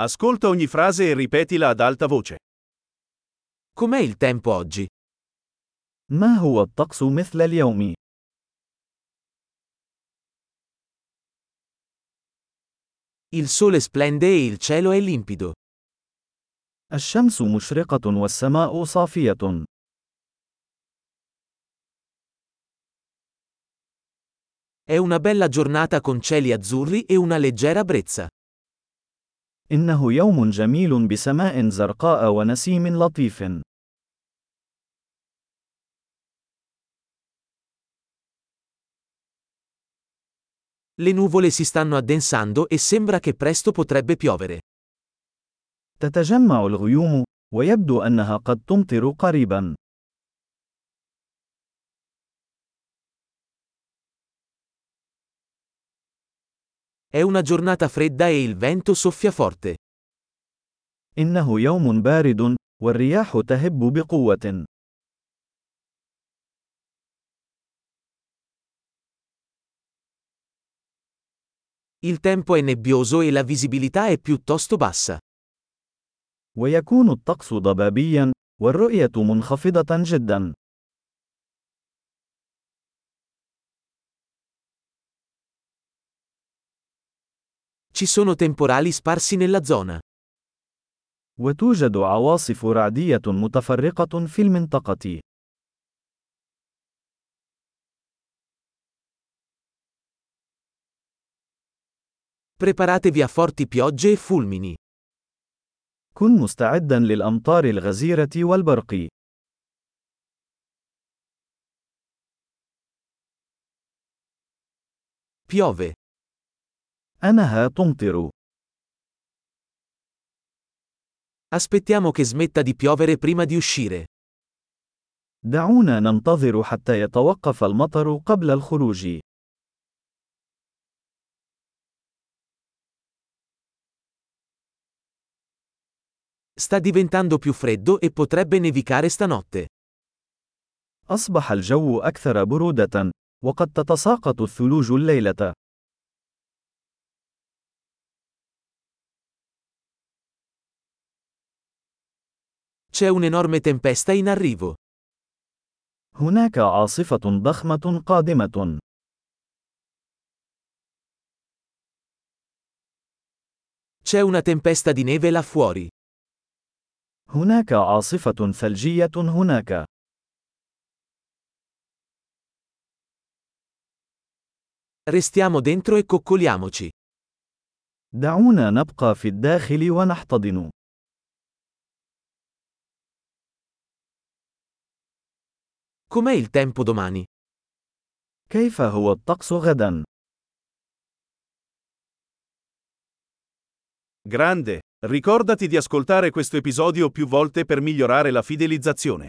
Ascolta ogni frase e ripetila ad alta voce. Com'è il tempo oggi? ما هو الطقس مثل اليوم؟ Il sole splende e il cielo è limpido. الشمس مشرقة والسماء صافية. È una bella giornata con cieli azzurri e una leggera brezza. إنه يوم جميل بسماء زرقاء ونسيم لطيف. Le nuvole si stanno addensando e sembra che presto potrebbe piovere. تتجمع الغيوم، ويبدو أنها قد تمطر قريبا. È una giornata fredda e il vento soffia forte. إنه يوم بارد، والرياح تهب بقوة. Il tempo è nebbioso e la visibilità è piuttosto bassa. ويكون الطقس ضبابيا، والرؤية منخفضة جدا. Ci sono temporali sparsi nella zona. وتوجد عواصف رعدية متفرقة في المنطقة. Preparatevi a forti piogge e fulmini. كن مستعدا للأمطار الغزيرة والبرق. Piove. أنها تمطر. Aspettiamo che smetta di piovere prima di uscire. دعونا ننتظر حتى يتوقف المطر قبل الخروج. Sta diventando più freddo e potrebbe nevicare stanotte. أصبح الجو أكثر برودة، وقد تتساقط الثلوج الليلة. C'è un'enorme tempesta in arrivo. هناك عاصفة ضخمة قادمة. C'è una tempesta di neve là fuori. هناك عاصفة ثلجية هناك. Restiamo dentro e coccoliamoci. دعونا نبقى في الداخل ونحتضن. Com'è il tempo domani? كيف هو الطقس غدا؟ Grande! Ricordati di ascoltare questo episodio più volte per migliorare la fidelizzazione.